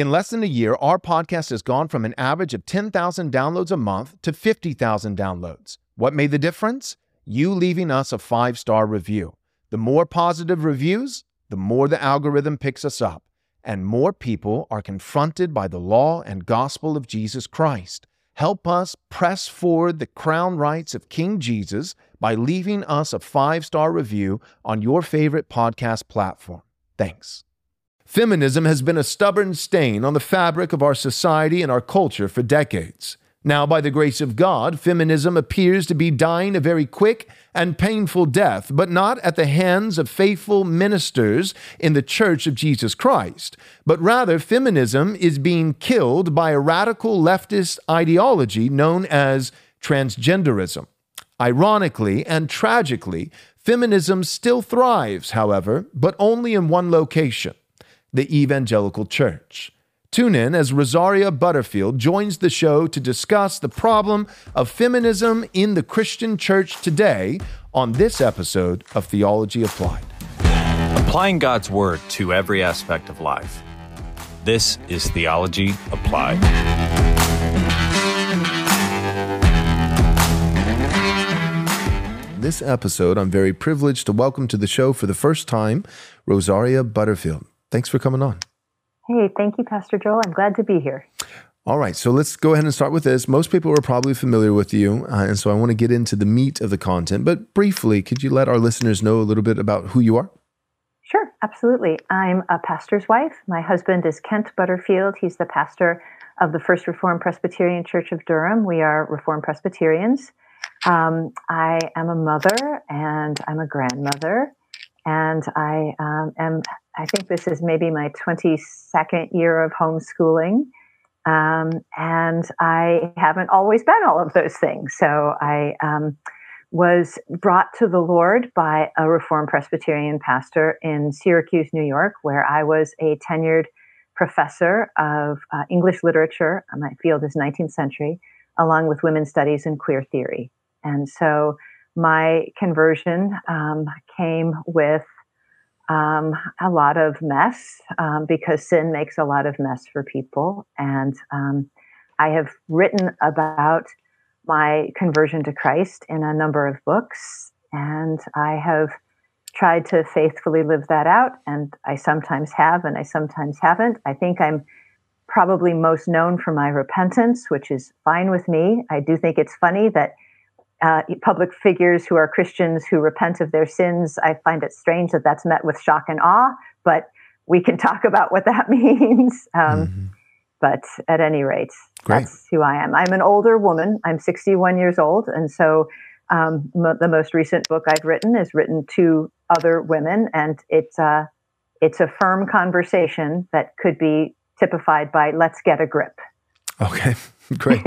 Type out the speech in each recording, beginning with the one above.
In less than a year, our podcast has gone from an average of 10,000 downloads a month to 50,000 downloads. What made the difference? You leaving us a five star review. The more positive reviews, the more the algorithm picks us up, and more people are confronted by the law and gospel of Jesus Christ. Help us press forward the crown rights of King Jesus by leaving us a five star review on your favorite podcast platform. Thanks. Feminism has been a stubborn stain on the fabric of our society and our culture for decades. Now, by the grace of God, feminism appears to be dying a very quick and painful death, but not at the hands of faithful ministers in the Church of Jesus Christ, but rather feminism is being killed by a radical leftist ideology known as transgenderism. Ironically and tragically, feminism still thrives, however, but only in one location the evangelical church. Tune in as Rosaria Butterfield joins the show to discuss the problem of feminism in the Christian church today on this episode of Theology Applied. Applying God's Word to every aspect of life. This is Theology Applied. This episode, I'm very privileged to welcome to the show for the first time Rosaria Butterfield. Thanks for coming on. Hey, thank you, Pastor Joel. I'm glad to be here. All right, so let's go ahead and start with this. Most people are probably familiar with you, uh, and so I want to get into the meat of the content. But briefly, could you let our listeners know a little bit about who you are? Sure, absolutely. I'm a pastor's wife. My husband is Kent Butterfield. He's the pastor of the First Reformed Presbyterian Church of Durham. We are Reformed Presbyterians. Um, I am a mother and I'm a grandmother, and I um, am I think this is maybe my 22nd year of homeschooling. Um, and I haven't always been all of those things. So I um, was brought to the Lord by a Reformed Presbyterian pastor in Syracuse, New York, where I was a tenured professor of uh, English literature. My field is 19th century, along with women's studies and queer theory. And so my conversion um, came with um, a lot of mess um, because sin makes a lot of mess for people. And um, I have written about my conversion to Christ in a number of books, and I have tried to faithfully live that out. And I sometimes have, and I sometimes haven't. I think I'm probably most known for my repentance, which is fine with me. I do think it's funny that uh, public figures who are Christians who repent of their sins, I find it strange that that's met with shock and awe, but we can talk about what that means. Um, mm-hmm. But at any rate, Great. that's who I am. I'm an older woman. I'm 61 years old. And so um, m- the most recent book I've written is written to other women, and it's, uh, it's a firm conversation that could be typified by let's get a grip. Okay. Great.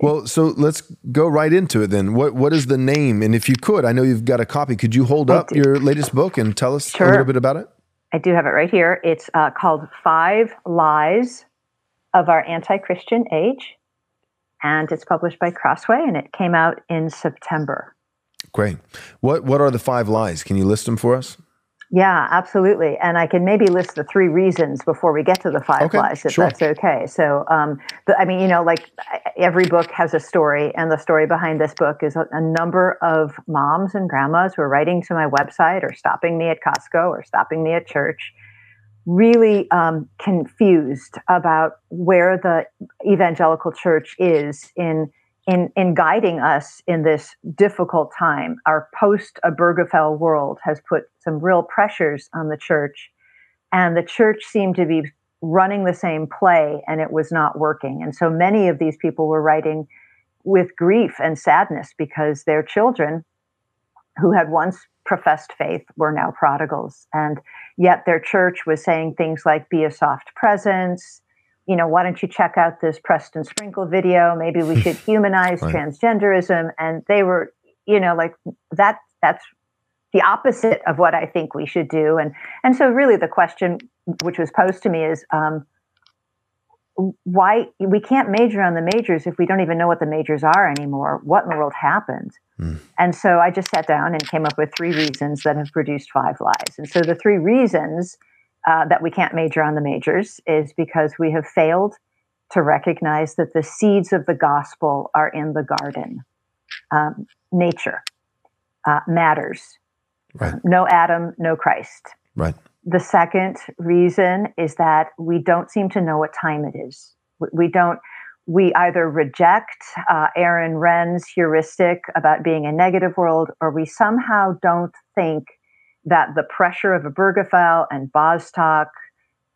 well, so let's go right into it then. What what is the name? And if you could, I know you've got a copy. Could you hold up your latest book and tell us sure. a little bit about it? I do have it right here. It's uh, called Five Lies of Our Anti-Christian Age, and it's published by Crossway, and it came out in September. Great. What what are the five lies? Can you list them for us? Yeah, absolutely. And I can maybe list the three reasons before we get to the five okay, lies, if sure. that's okay. So, um, I mean, you know, like every book has a story, and the story behind this book is a, a number of moms and grandmas who are writing to my website or stopping me at Costco or stopping me at church, really um, confused about where the evangelical church is in in, in guiding us in this difficult time. Our post Obergefell world has put some real pressures on the church, and the church seemed to be running the same play and it was not working. And so many of these people were writing with grief and sadness because their children, who had once professed faith, were now prodigals. And yet their church was saying things like, be a soft presence you know, why don't you check out this Preston Sprinkle video? Maybe we should humanize right. transgenderism. And they were, you know, like that, that's the opposite of what I think we should do. And, and so really the question which was posed to me is, um, why we can't major on the majors if we don't even know what the majors are anymore. What in the world happened? Mm. And so I just sat down and came up with three reasons that have produced five lies. And so the three reasons uh, that we can't major on the majors is because we have failed to recognize that the seeds of the gospel are in the garden. Um, nature uh, matters. Right. No Adam, no Christ. Right. The second reason is that we don't seem to know what time it is. We don't, we either reject uh, Aaron Renn's heuristic about being a negative world, or we somehow don't think that the pressure of Obergefell and Bostock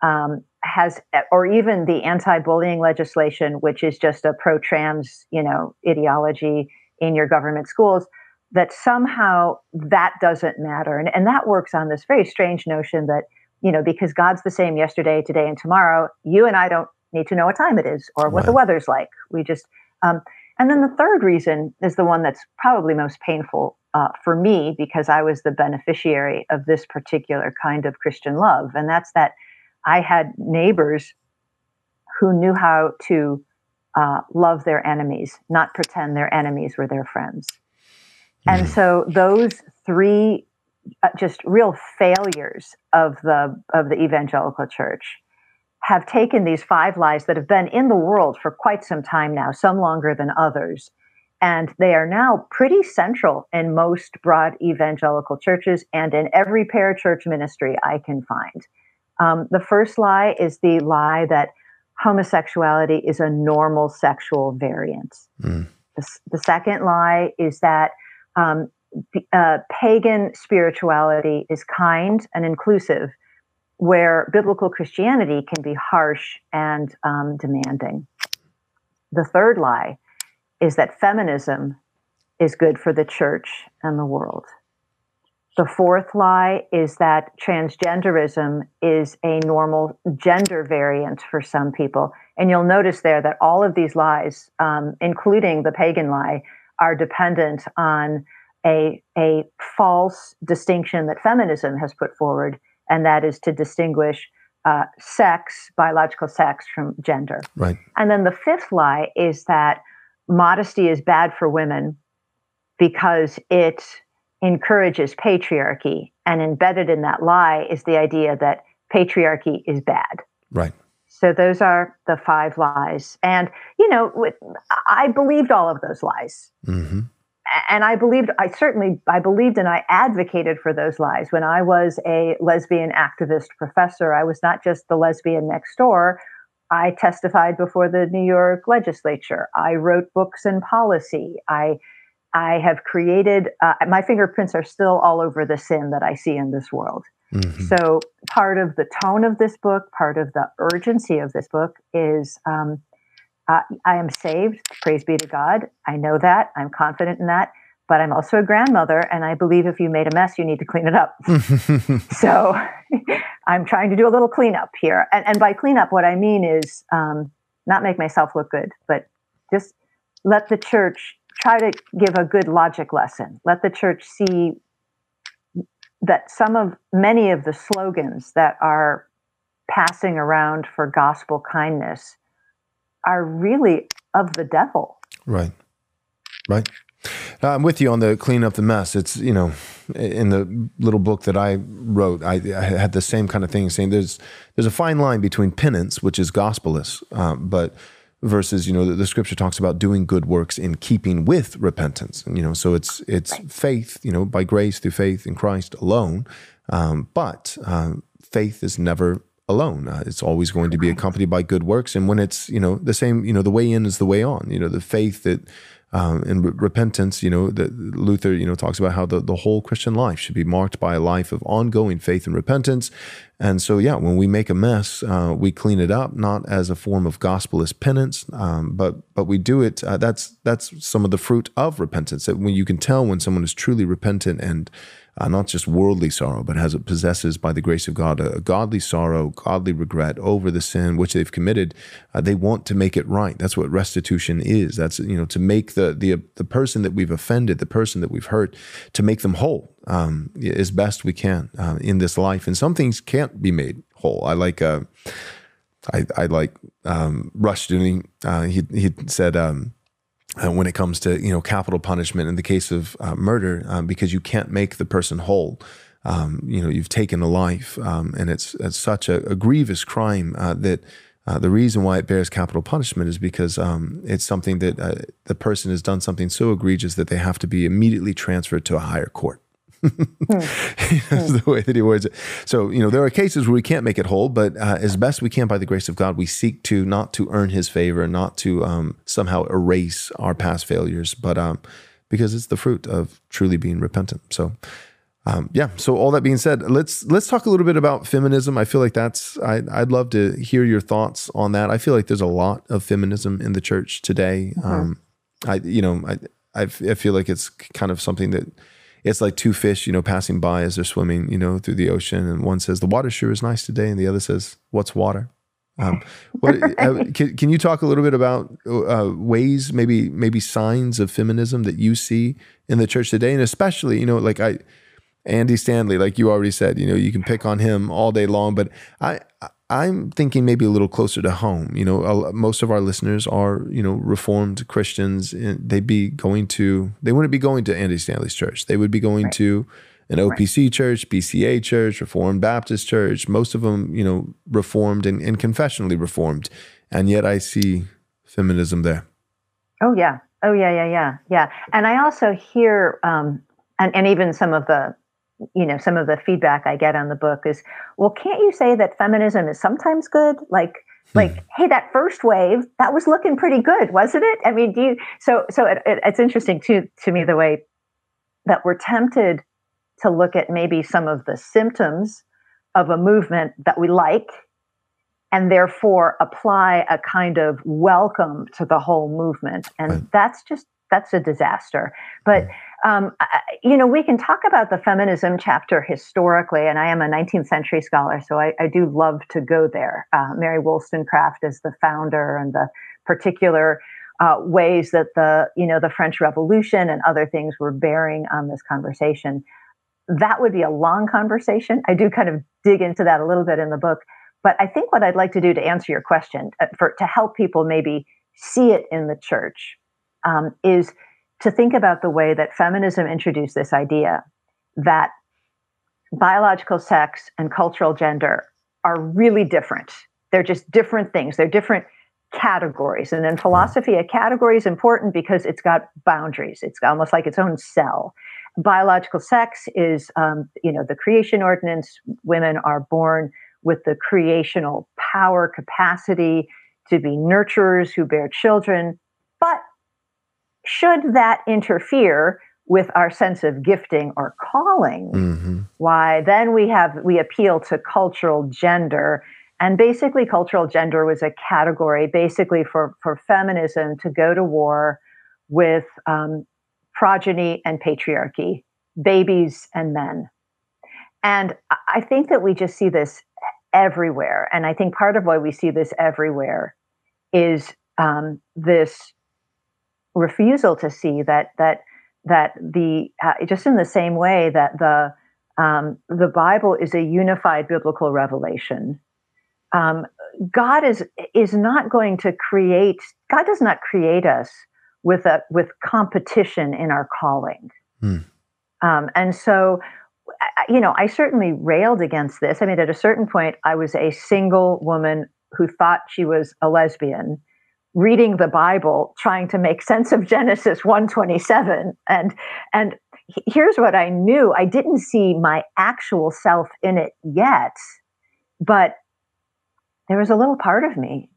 um, has, or even the anti-bullying legislation, which is just a pro-trans, you know, ideology in your government schools, that somehow that doesn't matter. And, and that works on this very strange notion that, you know, because God's the same yesterday, today, and tomorrow, you and I don't need to know what time it is or what right. the weather's like. We just, um, and then the third reason is the one that's probably most painful uh, for me because I was the beneficiary of this particular kind of Christian love. And that's that I had neighbors who knew how to uh, love their enemies, not pretend their enemies were their friends. And mm. so those three uh, just real failures of the of the evangelical church have taken these five lies that have been in the world for quite some time now, some longer than others, and they are now pretty central in most broad evangelical churches and in every parachurch ministry I can find. Um, the first lie is the lie that homosexuality is a normal sexual variant. Mm. The, the, second lie is that um, uh, pagan spirituality is kind and inclusive, where biblical Christianity can be harsh and um, demanding. The third lie is that feminism is good for the church and the world. The fourth lie is that transgenderism is a normal gender variant for some people. And you'll notice there that all of these lies, um, including the pagan lie, are dependent on a, a false distinction that feminism has put forward, and that is to distinguish uh, sex, biological sex, from gender. Right. And then the fifth lie is that modesty is bad for women because it encourages patriarchy. And embedded in that lie is the idea that patriarchy is bad. Right. So those are the five lies. And, you know, I believed all of those lies. Mm-hmm. And I believed, I certainly, I believed and I advocated for those lies. When I was a lesbian activist professor, I was not just the lesbian next door. I testified before the New York legislature. I wrote books and policy. I I have created, uh, my fingerprints are still all over the sin that I see in this world. Mm-hmm. So, part of the tone of this book, part of the urgency of this book is um, uh, I am saved, praise be to God. I know that, I'm confident in that but I'm also a grandmother, and I believe if you made a mess, you need to clean it up. so I'm trying to do a little cleanup here. And, and by cleanup, what I mean is um, not make myself look good, but just let the church try to give a good logic lesson. Let the church see that some of many of the slogans that are passing around for gospel kindness are really of the devil. Right. Right. Uh, I'm with you on the clean up the mess. It's you know, in the little book that I wrote, I, I had the same kind of thing saying there's there's a fine line between penance, which is gospelless, um, but versus you know the, the, scripture talks about doing good works in keeping with repentance. You know, so it's it's right. faith, you know, by grace through faith in Christ alone. Um, but um, faith is never alone. Uh, it's always going to be accompanied by good works. And when it's you know the same, you know, the way in is the way on. You know, the faith that um, and re- repentance, you know, that Luther, you know, talks about how the, the whole Christian life should be marked by a life of ongoing faith and repentance. And so, yeah, when we make a mess, uh, we clean it up, not as a form of gospelist penance, um, but but we do it. Uh, that's that's some of the fruit of repentance. That when you can tell when someone is truly repentant and uh, not just worldly sorrow, but has it possesses by the grace of God a, a, godly sorrow, godly regret over the sin which they've committed. Uh, they want to make it right. That's what restitution is. That's you know to make the the the person that we've offended, the person that we've hurt, to make them whole um, as best we can uh, in this life. And some things can't be made whole. I like. Uh, I, I like um, Rushdoony. Uh, he he said um, uh, when it comes to you know capital punishment in the case of uh, murder um, because you can't make the person whole um, you know, you've taken a life, um, and it's, it's such a, a grievous crime uh, that uh, the reason why it bears capital punishment is because um, it's something that uh, the person has done something so egregious that they have to be immediately transferred to a higher court. That's the way that he words it. So, you know, there are cases where we can't make it whole, but uh, as best we can by the grace of God, we seek to not to earn his favor, not to um, somehow erase our past failures, but um, because it's the fruit of truly being repentant. So, um, yeah. So all that being said, let's let's talk a little bit about feminism. I feel like that's I, I'd love to hear your thoughts on that. I feel like there's a lot of feminism in the church today. Mm-hmm. Um, I you know I I feel like it's kind of something that it's like two fish, you know, passing by as they're swimming, you know, through the ocean, and one says the water sure is nice today, and the other says what's water. Um, what, uh, can, can you talk a little bit about uh, ways, maybe maybe signs of feminism that you see in the church today, and especially, you know, like I Andy Stanley, like you already said, you know, you can pick on him all day long, but I, I'm thinking maybe a little closer to home. You know, most of our listeners are, you know, Reformed Christians. And they'd be going to, they wouldn't be going to Andy Stanley's church. They would be going right. to an OPC right. church, PCA church, Reformed Baptist church. Most of them, you know, Reformed and, and confessionally Reformed. And yet I see feminism there. Oh, yeah. Oh, yeah, yeah, yeah. Yeah. And I also hear, um, and, and even some of the you know some of the feedback i get on the book is well can't you say that feminism is sometimes good? Like hmm. like hey that first wave that was looking pretty good wasn't it? I mean do you so so it, it, it's interesting to to me the way that we're tempted to look at maybe some of the symptoms of a movement that we like and therefore apply a kind of welcome to the whole movement. And right. that's just that's a disaster. But hmm um, you know, we can talk about the feminism chapter historically, and I am a 19th century scholar, so I, I do love to go there. Uh, Mary Wollstonecraft is the founder, and the particular uh, ways that the you know the French Revolution and other things were bearing on this conversation. That would be a long conversation. I do kind of dig into that a little bit in the book, but I think what I'd like to do to answer your question, uh, for to help people maybe see it in the church, um, is to think about the way that feminism introduced this idea that biological sex and cultural gender are really different. They're just different things. They're different categories. And in philosophy, a category is important because it's got boundaries. It's almost like its own cell. Biological sex is, um, you know, the creation ordinance. Women are born with the creational power, capacity to be nurturers who bear children. But should that interfere with our sense of gifting or calling, mm-hmm. why then we have we appeal to cultural gender. And basically, cultural gender was a category basically for, for feminism to go to war with um, progeny and patriarchy, babies and men. And I think that we just see this everywhere. And I think part of why we see this everywhere is um, this refusal to see that that that the uh, just in the same way that the um, the Bible is a unified biblical revelation. Um, God is is not going to create. God does not create us with a with competition in our calling. Hmm. Um, and so, you know, I certainly railed against this. I mean, at a certain point, I was a single woman who thought she was a lesbian reading the Bible, trying to make sense of Genesis 127. And and here's what I knew. I didn't see my actual self in it yet, but there was a little part of me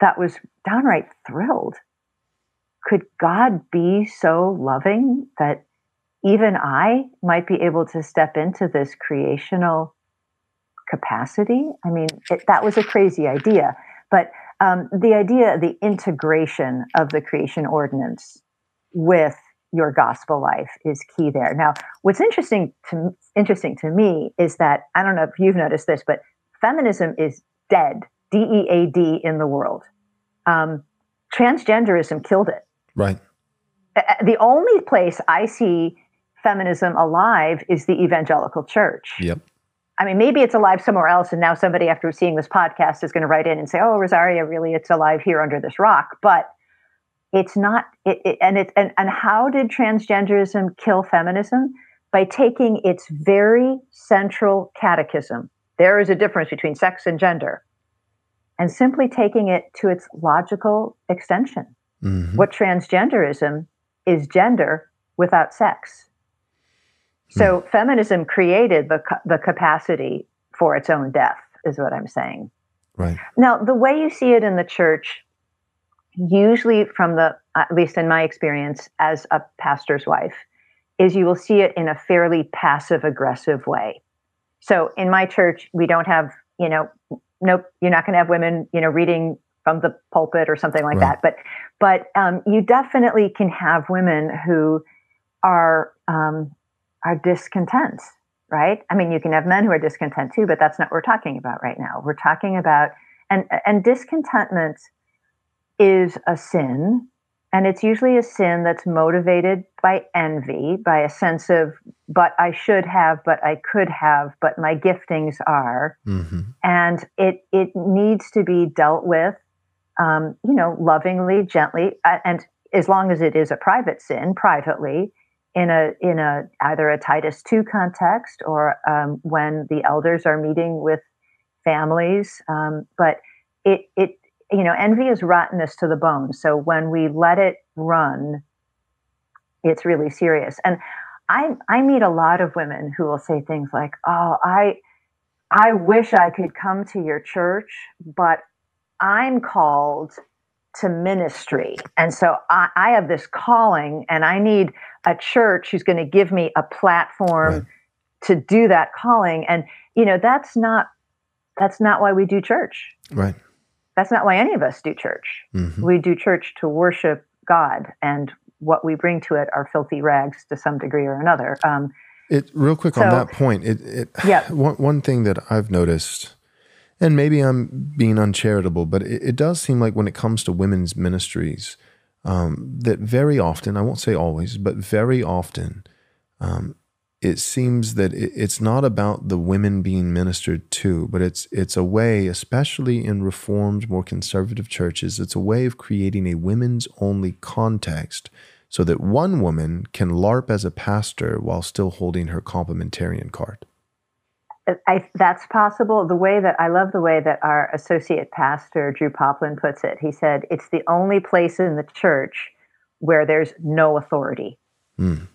that was downright thrilled. Could God be so loving that even I might be able to step into this creational capacity? I mean, it, that was a crazy idea. But um, the idea, the integration of the creation ordinance with your gospel life is key there. Now, what's interesting to interesting to me is that I don't know if you've noticed this, but feminism is dead, D E A D, in the world. Um, transgenderism killed it. Right. The only place I see feminism alive is the evangelical church. Yep. I mean, maybe it's alive somewhere else, and now somebody after seeing this podcast is going to write in and say, "Oh, Rosaria, really, it's alive here under this rock." But it's not. It, it, and it and and how did transgenderism kill feminism? by taking its very central catechism. There is a difference between sex and gender. And simply taking it to its logical extension. Mm-hmm. What transgenderism is gender without sex. So mm. feminism created the, the capacity for its own death, is what I'm saying. Right. Now, the way you see it in the church, usually from the, at least in my experience as a pastor's wife, is you will see it in a fairly passive aggressive way. So in my church, we don't have, you know, nope, you're not going to have women, you know, reading from the pulpit or something like right. that. But, but um, you definitely can have women who are um, are discontent, right? I mean, you can have men who are discontent too, but that's not what we're talking about right now. We're talking about and and discontentment is a sin and it's usually a sin that's motivated by envy, by a sense of, but I should have, but I could have, but my giftings are. Mm-hmm. And it, it needs to be dealt with, um, you know, lovingly, gently, and as long as it is a private sin, privately, in a in a either a Titus two context or um, when the elders are meeting with families. Um, but it it you know, envy is rottenness to the bone. So when we let it run, it's really serious. And I I meet a lot of women who will say things like, "Oh, I I wish I could come to your church, but I'm called to ministry. And so I, I have this calling and I need a church who's going to give me a platform right. to do that calling. And, you know, that's not that's not why we do church. Right that's not why any of us do church. Mm-hmm. We do church to worship God, and what we bring to it are filthy rags to some degree or another. Um, it real quick so, on that point. It, it yeah. One, one thing that I've noticed, and maybe I'm being uncharitable, but it, it does seem like when it comes to women's ministries, um, that very often, I won't say always, but very often, um, it seems that it's not about the women being ministered to, but it's it's a way, especially in reformed, more conservative churches, it's a way of creating a women's only context so that one woman can LARP as a pastor while still holding her complementarian card. I, that's possible. The way that I love the way that our associate pastor Drew Poplin puts it. He said it's the only place in the church where there's no authority. Mm.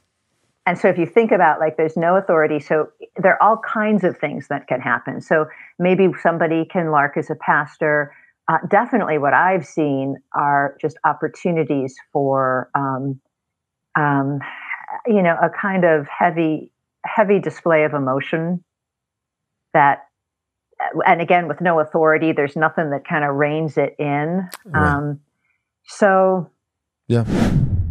And so if you think about like there's no authority, so there are all kinds of things that can happen. So maybe somebody can LARP as a pastor. Uh, definitely, what I've seen are just opportunities for, um, um, you know, a kind of heavy, heavy display of emotion. That, and again, with no authority, there's nothing that kind of reins it in. Right. Um, so, yeah.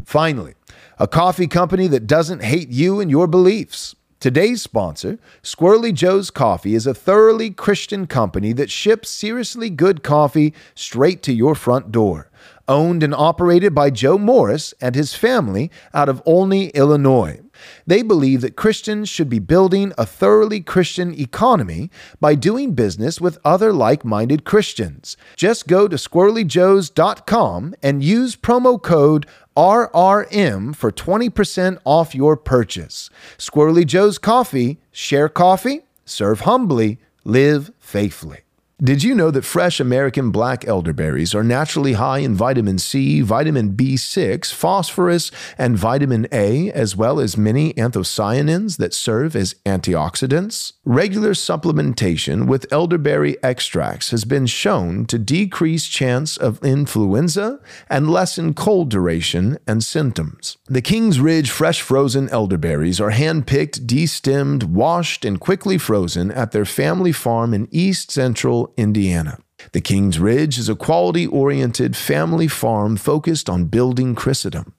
Finally, a coffee company that doesn't hate you and your beliefs. Today's sponsor, Squirrelly Joe's Coffee, is a thoroughly Christian company that ships seriously good coffee straight to your front door. Owned and operated by Joe Morris and his family out of Olney, Illinois. They believe that Christians should be building a thoroughly Christian economy by doing business with other like minded Christians. Just go to squirrellyjoes.com and use promo code RRM for 20% off your purchase. Squirrelly Joe's Coffee, share coffee, serve humbly, live faithfully. Did you know that fresh American black elderberries are naturally high in vitamin C, vitamin B6, phosphorus, and vitamin A, as well as many anthocyanins that serve as antioxidants? Regular supplementation with elderberry extracts has been shown to decrease chance of influenza and lessen cold duration and symptoms. The Kings Ridge fresh frozen elderberries are hand-picked, destemmed, washed, and quickly frozen at their family farm in East Central Indiana. The King's Ridge is a quality oriented family farm focused on building Christendom.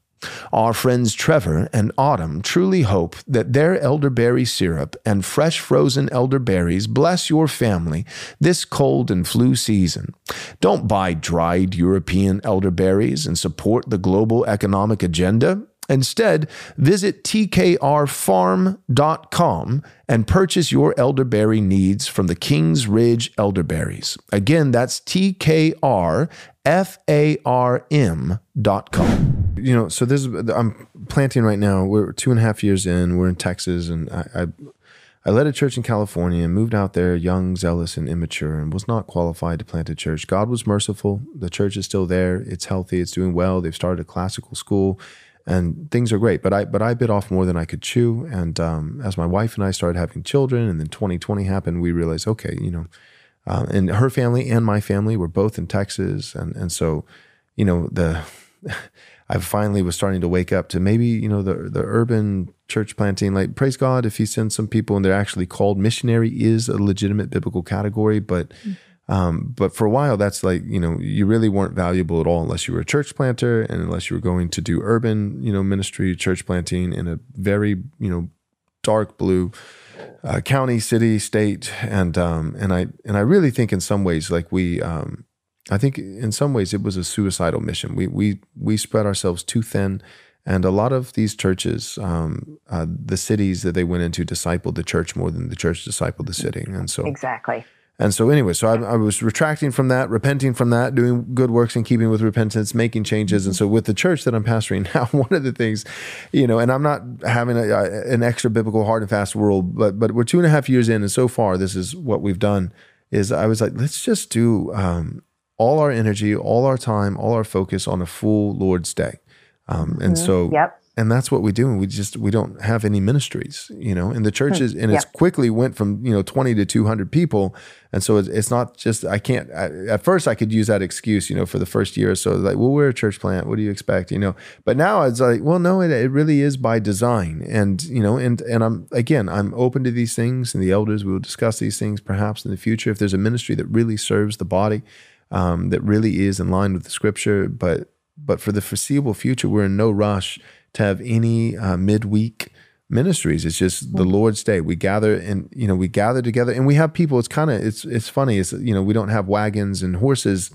Our friends Trevor and Autumn truly hope that their elderberry syrup and fresh frozen elderberries bless your family this cold and flu season. Don't buy dried European elderberries and support the global economic agenda. Instead, visit tkrfarm.com and purchase your elderberry needs from the Kings Ridge Elderberries. Again, that's tkrfarm.com. You know, so this is I'm planting right now. We're two and a half years in. We're in Texas, and I, I I led a church in California and moved out there young, zealous, and immature and was not qualified to plant a church. God was merciful. The church is still there. It's healthy. It's doing well. They've started a classical school and things are great. But I but I bit off more than I could chew. And um, as my wife and I started having children, and then 2020 happened, we realized, okay, you know, uh, and her family and my family were both in Texas, and and so, you know, the I finally was starting to wake up to maybe you know the the urban church planting. Like praise God if He sends some people and they're actually called missionary is a legitimate biblical category, but. Mm-hmm um, but for a while, that's like, you know, you really weren't valuable at all unless you were a church planter and unless you were going to do urban, you know, ministry, church planting in a very, you know, dark blue uh, county, city, state. And, um, and I, and I really think in some ways, like we, um, I think in some ways it was a suicidal mission. We, we, we spread ourselves too thin. And a lot of these churches, um, uh, the cities that they went into discipled the church more than the church discipled the city. And so, exactly. And so, anyway, so I, I, was retracting from that, repenting from that, doing good works in keeping with repentance, making changes. And so, with the church that I'm pastoring now, one of the things, you know, and I'm not having a, an extra biblical hard and fast rule, but but we're two and a half years in, and so far, this is what we've done. Is I was like, let's just do um, all our energy, all our time, all our focus on a full Lord's Day. Um, and mm-hmm. so, yep and that's what we do and we just we don't have any ministries you know? And the churches and it's quickly went from you know 20 to 200 people. And so it's, it's not just i can't I, at first i could use that excuse you know for the first year or so like well we're a church plant. What do you expect? You know? But now it's like well no it, it really is by design. And you know and and i'm again i'm open to these things and the elders we will discuss these things perhaps in the future if there's a ministry that really serves the body um, that really is in line with the scripture. But but for the foreseeable future we're in no rush to have any uh, midweek ministries. It's just the mm. Lord's day. We gather and you know we gather together, and we have people. It's kind of it's it's funny. It's you know we don't have wagons and horses.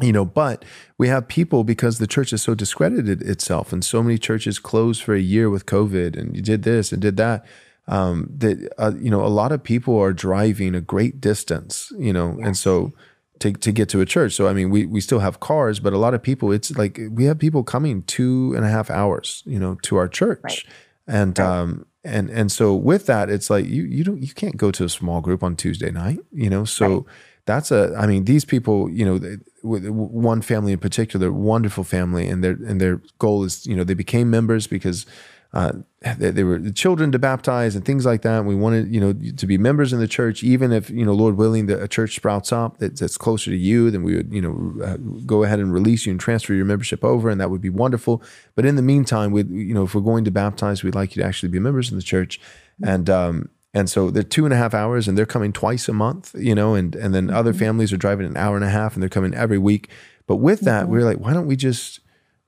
You know, but we have people because the church has so discredited itself, and so many churches closed for a year with COVID, and you did this and did that. Um, that uh, you know, a lot of people are driving a great distance. You know, yes. and so to, to get to a church. So I mean, we we still have cars, but a lot of people, it's like we have people coming two and a half hours, you know, to our church, right. and right. um and and so with that, it's like you you don't you can't go to a small group on Tuesday night, you know. So right. that's a I mean, these people, you know, they, one family in particular, wonderful family, and their and their goal is, you know, they became members because uh, they, they, were children to baptize and things like that. And we wanted, you know, to be members in the church, even if, you know, Lord willing, that a church sprouts up that's, that's closer to you, then we would, you know, uh, go ahead and release you and transfer your membership over, and that would be wonderful. But in the meantime, we, you know, if we're going to baptize, we'd like you to actually be members in the church, and um, and so they're two and a half hours, and they're coming twice a month, you know, and and then mm-hmm. other families are driving an hour and a half, and they're coming every week. But with that, mm-hmm. we we're like, why don't we just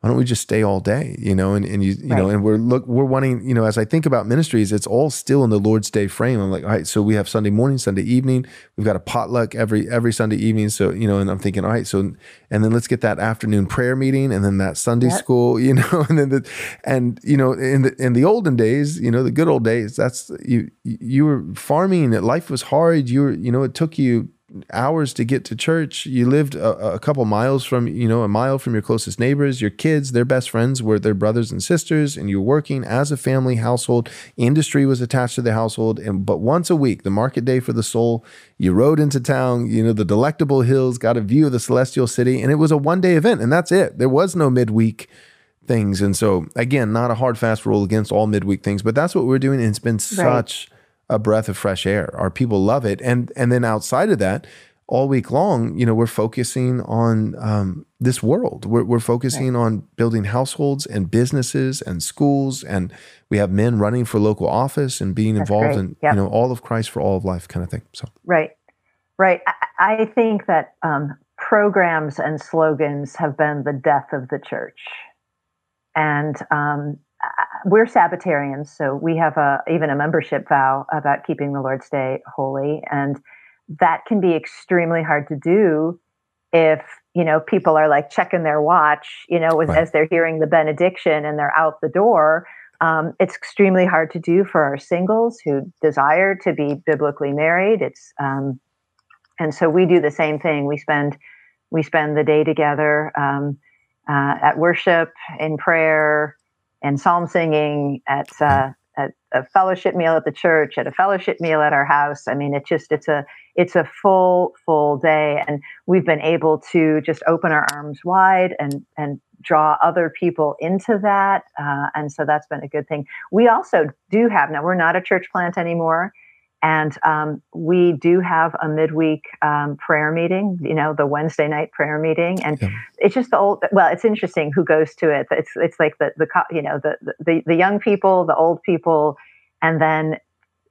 why don't we just stay all day you know and, and you you right. know and we're look we're wanting you know as i think about ministries it's all still in the lord's day frame i'm like all right so we have sunday morning sunday evening we've got a potluck every every sunday evening so you know and i'm thinking all right so and then let's get that afternoon prayer meeting and then that sunday yep. school you know and then the and you know in the in the olden days you know the good old days that's you you were farming life was hard you were you know it took you hours to get to church. You lived a, a, couple miles from, you know, a mile from your closest neighbors. Your kids, their best friends were their brothers and sisters, and you're working as a family household. Industry was attached to the household, and but once a week, the market day for the soul, you rode into town. You know, the delectable hills, got a view of the celestial city, and it was a one day event, and that's it. There was no midweek things, and so again, not a hard fast rule against all midweek things, but that's what we're doing, and it's been right. such a breath of fresh air. Our people love it, and and then outside of that, all week long, you know, we're focusing on um, this world. We're, we're focusing right. on building households and businesses and schools, and we have men running for local office and being That's involved great. in yep. you know all of Christ for all of life kind of thing. So right, right. I, I think that um, programs and slogans have been the death of the church, and um, we're Sabbatarians, so we have a even a membership vow about keeping the Lord's Day holy, and that can be extremely hard to do if you know people are like checking their watch, you know, right. as they're hearing the benediction and they're out the door. Um, it's extremely hard to do for our singles who desire to be biblically married. It's um, and so we do the same thing. We spend we spend the day together. Um, uh, at worship, in prayer, and psalm singing, at uh, at a fellowship meal at the church, at a fellowship meal at our house. I mean, it just it's a it's a full full day, and we've been able to just open our arms wide and and draw other people into that, uh, and so that's been a good thing. We also do have now we're not a church plant anymore. And um, we do have a midweek um, prayer meeting, you know, the Wednesday night prayer meeting, and yeah. it's just the old. Well, it's interesting who goes to it. It's it's like the the you know the the the young people, the old people, and then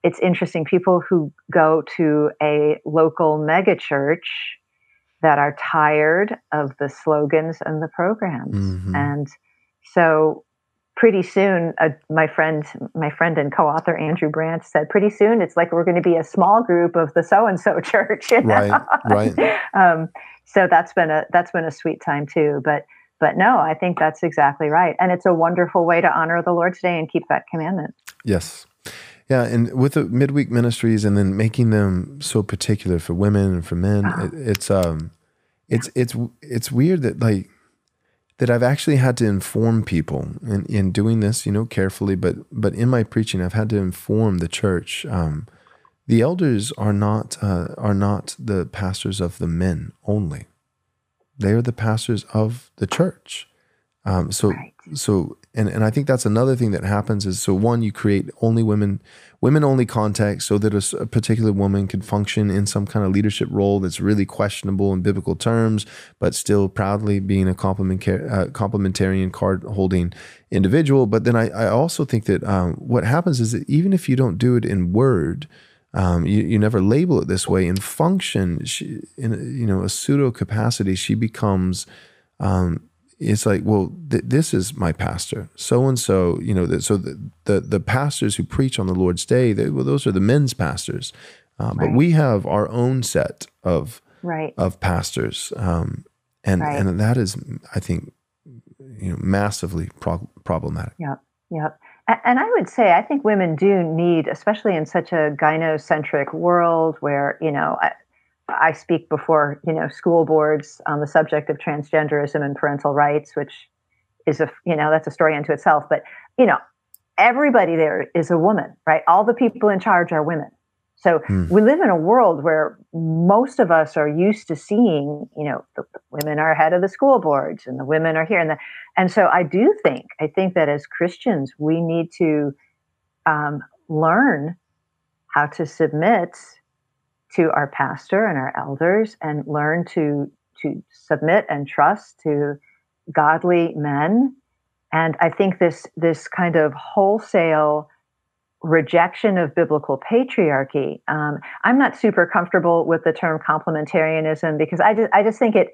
it's interesting people who go to a local mega church that are tired of the slogans and the programs, mm-hmm. and so pretty soon, uh, my friend, my friend and co-author Andrew Brandt said, pretty soon it's like we're going to be a small group of the so and so church. You know? Right, right. um, so that's been a that's been a sweet time too. But but no, I think that's exactly right, and it's a wonderful way to honor the Lord today and keep that commandment. Yes. Yeah, and with the midweek ministries, and then making them so particular for women and for men, it, it's um, it's it's it's weird that like that I've actually had to inform people in, in doing this, you know, carefully, but but in my preaching, I've had to inform the church. Um, the elders are not uh, are not the pastors of the men only; they are the pastors of the church. Um, so right. So and and I think that's another thing that happens is so one you create only women women only context so that a, a, particular woman can function in some kind of leadership role that's really questionable in biblical terms, but still proudly being a complementar- uh, complementarian card holding individual. But then I, I also think that um, what happens is that even if you don't do it in word, um, you, you never label it this way in function, she, in you know a pseudo capacity, she becomes um, it's like, well, th- this is my pastor, so and so. You know, the, so the, the, the pastors who preach on the Lord's day, they, well, those are the men's pastors, uh, right. but we have our own set of right. of pastors, um, and right. and that is, I think, you know, massively pro- problematic. Yep, yep. And I would say, I think women do need, especially in such a gynocentric world where, you know, I speak before you know school boards on the subject of transgenderism and parental rights, which is a you know that's a story unto itself. But you know everybody there is a woman, right? All the people in charge are women. So hmm. we live in a world where most of us are used to seeing, you know, the, the women are head of the school boards and the women are here, and the, and so I do think I think that as Christians we need to um, learn how to submit to our pastor and our elders and learn to to submit and trust to godly men. And i think this this kind of wholesale rejection of biblical patriarchy um, i'm not super comfortable with the term complementarianism because i just i just think it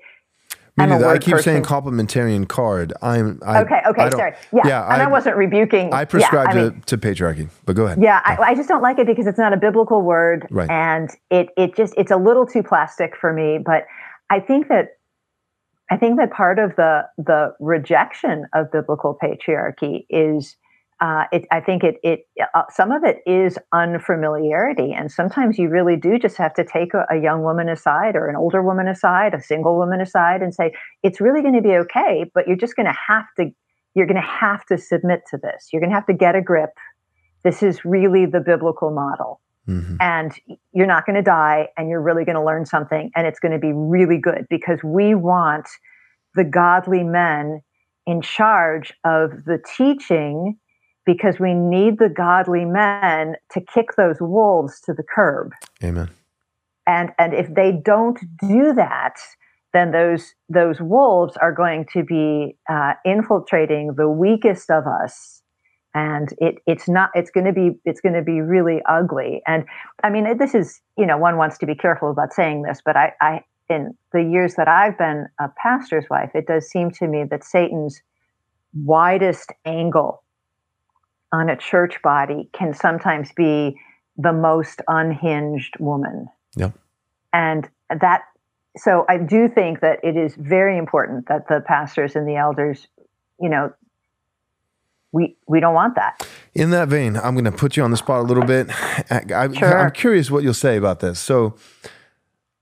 I keep person. saying complementarian card. I'm I, okay. Okay, sorry. Yeah, yeah and I, I, wasn't rebuking. I prescribe yeah, I mean, to, to, patriarchy, but go ahead. Yeah, I, I, just don't like it because it's not a biblical word, right. and it it just it's a little too plastic for me. But I think that I think that part of the the rejection of biblical patriarchy is uh, it, I think it, it uh, some of it is unfamiliarity, and sometimes you really do just have to take a, a, young woman aside, or an older woman aside, a single woman aside, and say it's really going to be okay, but you're just going to have to you're going to have to submit to this. You're going to have to get a grip. This is really the biblical model, mm-hmm. and you're not going to die, and you're really going to learn something, and it's going to be really good because we want the godly men in charge of the teaching because we need the godly men to kick those wolves to the curb. Amen. And and if they don't do that, then those those wolves are going to be uh, infiltrating the weakest of us, and it it's not it's going to be it's going to be really ugly. And I mean, this is you know one wants to be careful about saying this, but I, I in the years that I've been a pastor's wife, it does seem to me that Satan's widest angle on a church body can sometimes be the most unhinged woman. Yeah. And that, so I do think that it is very important that the pastors and the elders, you know, we we don't want that. In that vein, I'm going to put you on the spot a little bit. I, sure. I'm curious what you'll say about this. So,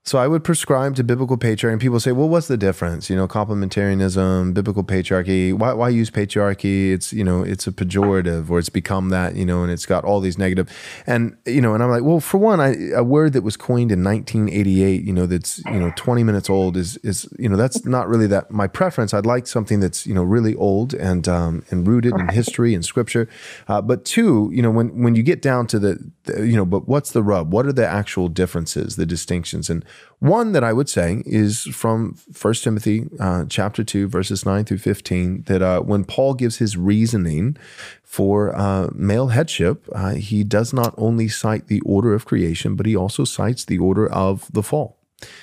So I would prescribe to biblical patriarchy, and people say, "Well, what's the difference? You know, complementarianism, biblical patriarchy. Why, why use patriarchy? It's you know, it's a pejorative, or it's become that. You know, and it's got all these negative, and you know, and I'm like, well, for one, I, a word that was coined in 1988, you know, that's you know 20 minutes old is is you know that's not really that my preference. I'd like something that's you know really old and um, and rooted in history and scripture. Uh, but two, you know, when when you get down to the, the you know, but what's the rub? What are the actual differences, the distinctions, and one that I would say is from 1 Timothy uh, chapter 2, verses 9 through 15, that uh, when Paul gives his reasoning for uh, male headship, uh, he does not only cite the order of creation, but he also cites the order of the fall.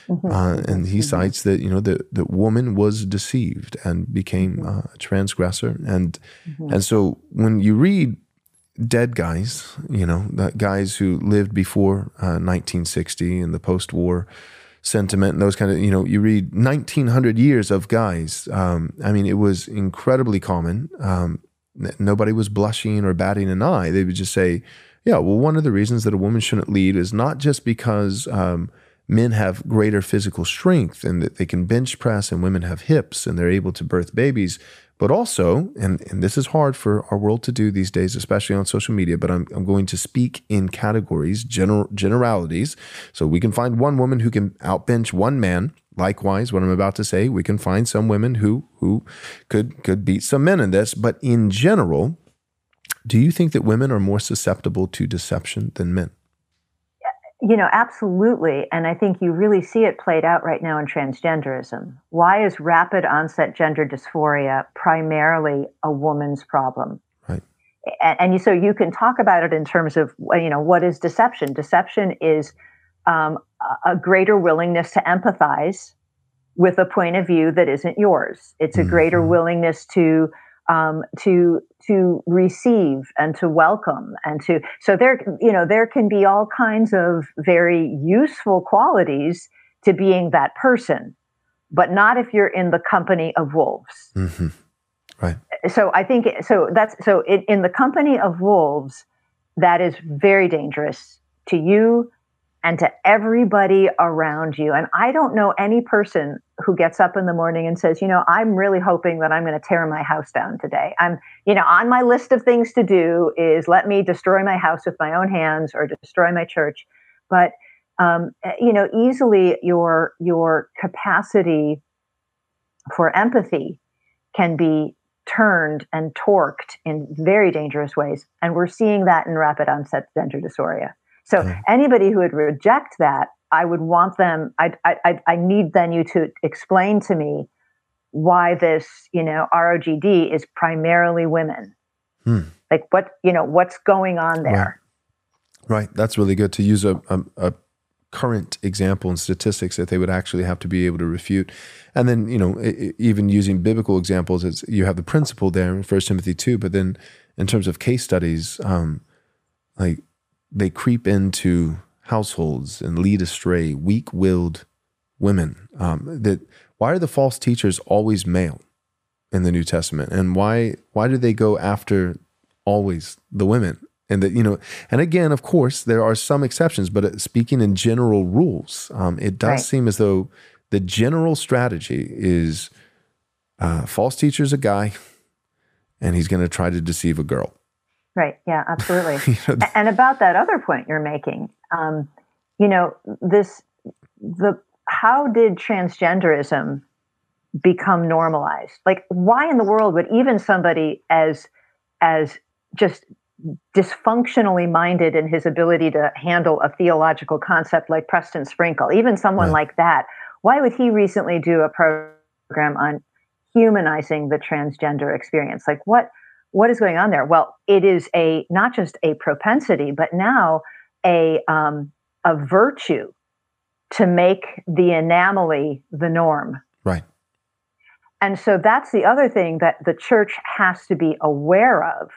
Mm-hmm. Uh, and he mm-hmm. cites that you know the the woman was deceived and became mm-hmm. a transgressor, and mm-hmm. and so when you read dead guys, you know, guys who lived before 1960 and the post-war sentiment and those kind of you know you read 1900 years of guys um, i mean it was incredibly common. Um, nobody was blushing or batting an eye. They would just say yeah well one of the reasons that a woman shouldn't lead is not just because um, men have greater physical strength and that they can bench press and women have hips and they're able to birth babies but also, and, and this is hard for our world to do these days, especially on social media, but I'm, I'm going to speak in categories, general, generalities. So we can find one woman who can outbench one man. Likewise, what I'm about to say, we can find some women who who could could beat some men in this. But in general, do you think that women are more susceptible to deception than men? You know, absolutely. And I think you really see it played out right now in transgenderism. Why is rapid onset gender dysphoria primarily a woman's problem? Right. And, and you, so you can talk about it in terms of, you know, what is deception? Deception is um, a greater willingness to empathize with a point of view that isn't yours. It's a greater mm-hmm. willingness to um, to to receive and to welcome and to so there you know there can be all kinds of very useful qualities to being that person but not if you're in the company of wolves mm-hmm. right so i think so that's so it, in the company of wolves that is very dangerous to you and to everybody around you. And I don't know any person who gets up in the morning and says, you know, I'm really hoping that I'm going to tear my house down today. I'm, you know, on my list of things to do is let me destroy my house with my own hands or destroy my church. But, um, you know, easily your, your capacity for empathy can be turned and torqued in very dangerous ways. And we're seeing that in rapid onset gender dysphoria. So mm. anybody who would reject that, I would want them. I, I I need then you to explain to me why this you know ROGD is primarily women. Hmm. Like what you know what's going on there. Right. right. That's really good to use a, a, a current example and statistics that they would actually have to be able to refute. And then, you know, even using biblical examples, it's, you have the principle there in First Timothy 2, but then in terms of case studies, um, like they creep into households and lead astray weak-willed women. Um, that why are the false teachers always male in the New Testament, and why why do they go after always the women? And that you know, and again, of course, there are some exceptions, but uh, speaking in general rules, um, it does right. seem as though the general strategy is uh, false teacher's a guy, and he's going to try to deceive a girl. Right. Yeah, absolutely. you know, and about that other point you're making, um, you know, this, the, how did transgenderism become normalized? Like, why in the world would even somebody as, as just dysfunctionally minded in his ability to handle a theological concept like Preston Sprinkle, even someone right. like that, why would he recently do a program on humanizing the transgender experience? Like, what, what is going on there? Well, it is a not just a propensity, but now a um, a virtue to make the anomaly the norm. Right. And so that's the other thing that the church has to be aware of.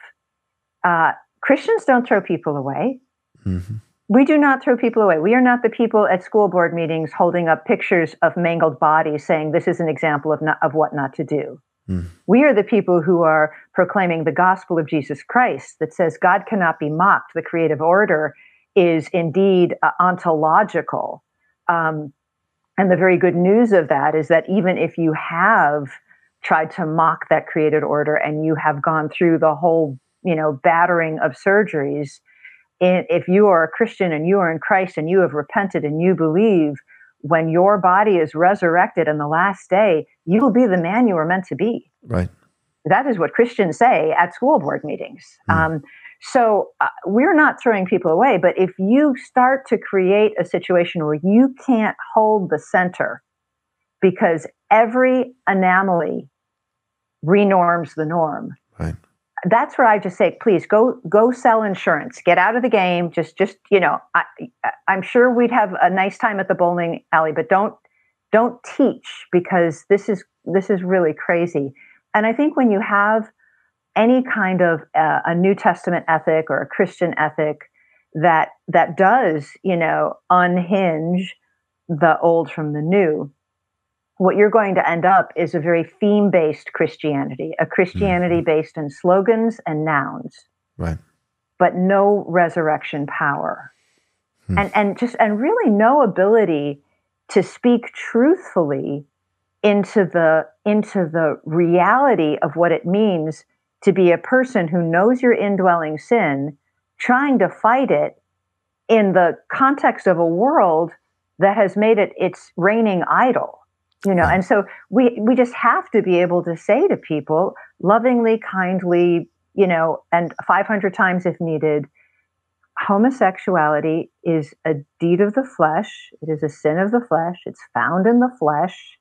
Uh, Christians don't throw people away. Mm-hmm. We do not throw people away. We are not the people at school board meetings holding up pictures of mangled bodies saying this is an example of, not, of what not to do. We are the people who are proclaiming the gospel of Jesus Christ that says God cannot be mocked. The creative order is indeed uh, ontological. Um, And the very good news of that is that even if you have tried to mock that created order and you have gone through the whole, you know, battering of surgeries, if you are a Christian and you are in Christ and you have repented and you believe, when your body is resurrected in the last day, you will be the man you were meant to be. Right. That is what Christians say at school board meetings. Mm. Um, so uh, we're not throwing people away, but if you start to create a situation where you can't hold the center because every anomaly renorms the norm. Right. That's where I just say, please go go sell insurance. Get out of the game. Just just you know, I, I'm sure we'd have a nice time at the bowling alley, but don't don't teach because this is this is really crazy. And I think when you have any kind of uh, a New Testament ethic or a Christian ethic that that does, you know, unhinge the old from the new, what you're going to end up is a very theme-based Christianity, a Christianity mm-hmm. based in slogans and nouns. Right. But no resurrection power. Hmm. And and just and really no ability to speak truthfully into the into the reality of what it means to be a person who knows your indwelling sin, trying to fight it in the context of a world that has made it its reigning idol. You know, and so we we just have to be able to say to people lovingly, kindly, you know, and 500 times if needed, homosexuality is a deed of the flesh. It is a sin of the flesh. It's found in the flesh.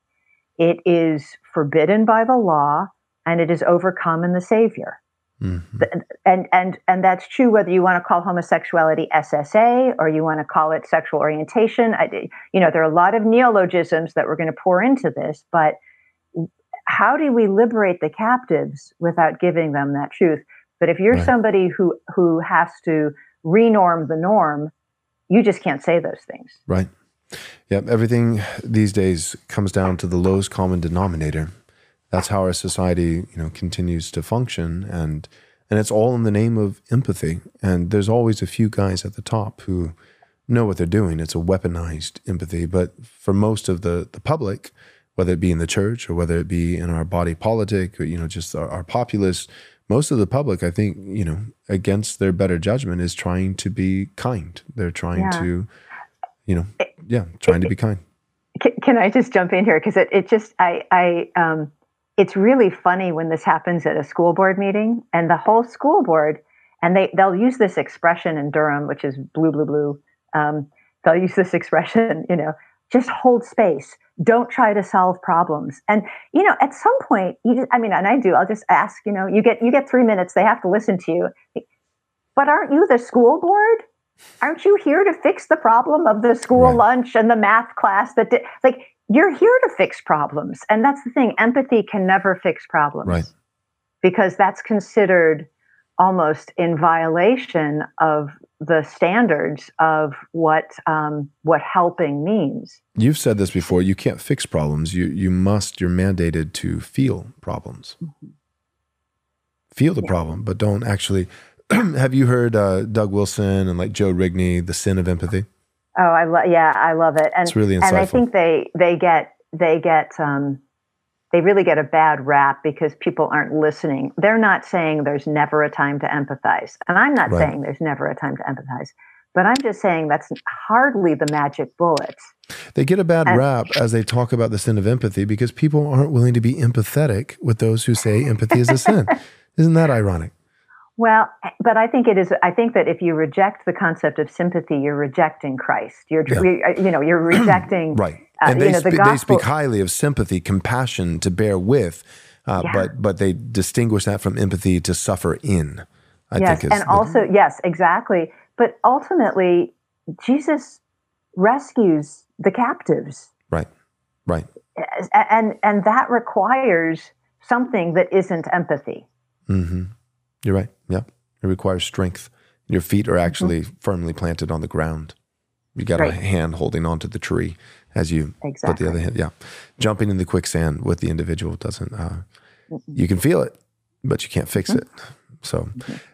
It is forbidden by the law and it is overcome in the Savior. Mm-hmm. And and and that's true whether you want to call homosexuality SSA or you want to call it sexual orientation. I, you know, there are a lot of neologisms that we're going to pour into this, but how do we liberate the captives without giving them that truth? But if you're right. somebody who who has to renorm the norm, you just can't say those things. Right. Yeah, everything these days comes down to the lowest common denominator that's how our society you know continues to function and and it's all in the name of empathy. And there's always a few guys at the top who know what they're doing. It's a weaponized empathy. But for most of the the public whether it be in the church or whether it be in our body politic or you know just our, our populace most of the public i think you know against their better judgment is trying to be kind. They're trying yeah. to you know yeah trying to be kind. Can, can i just jump in here? Because it, it just i i um it's really funny when this happens at a school board meeting and the whole school board and they they'll use this expression in Durham, which is blue, blue, blue. Um, they'll use this expression, you know, just hold space. Don't try to solve problems. And you know, at some point, you just, I mean, and I do. I'll just ask. You know, you get you get three minutes. They have to listen to you. But aren't you the school board? Aren't you here to fix the problem of the school right. lunch and the math class? That did, like you're here to fix problems. And that's the thing empathy can never fix problems. Right. Because that's considered almost in violation of the standards of what um, what helping means. You've said this before. You can't fix problems. You you must. You're mandated to feel problems. Mm-hmm. Feel the yeah. problem, but don't actually. have you heard uh, Doug Wilson and like Joe Rigney, the sin of empathy? Oh, I love. Yeah, I love it. And it's really insightful. And I think they they get they get um, they really get a bad rap because people aren't listening. They're not saying there's never a time to empathize, and I'm not right. saying there's never a time to empathize. But I'm just saying that's hardly the magic bullet. They get a bad and, rap as they talk about the sin of empathy because people aren't willing to be empathetic with those who say empathy is a sin. Isn't that ironic? Well, but I think it is. I think that if you reject the concept of sympathy, you're rejecting Christ. You're, yeah. you know, you're rejecting right. Uh, and they, know, the sp- they speak highly of sympathy, compassion to bear with, uh, yeah. but but they distinguish that from empathy to suffer in. I think. yes, and the, also yes, exactly. But ultimately, Jesus rescues the captives. Right. Right. And and that requires something that isn't empathy. Mm-hmm. You're right. Yeah. It requires strength. Your feet are actually mm-hmm. firmly planted on the ground. You got right. a hand holding onto the tree as you exactly. put the other hand. Yeah. Jumping in the quicksand with the individual doesn't, uh, you can feel it, but you can't fix mm-hmm. it. So,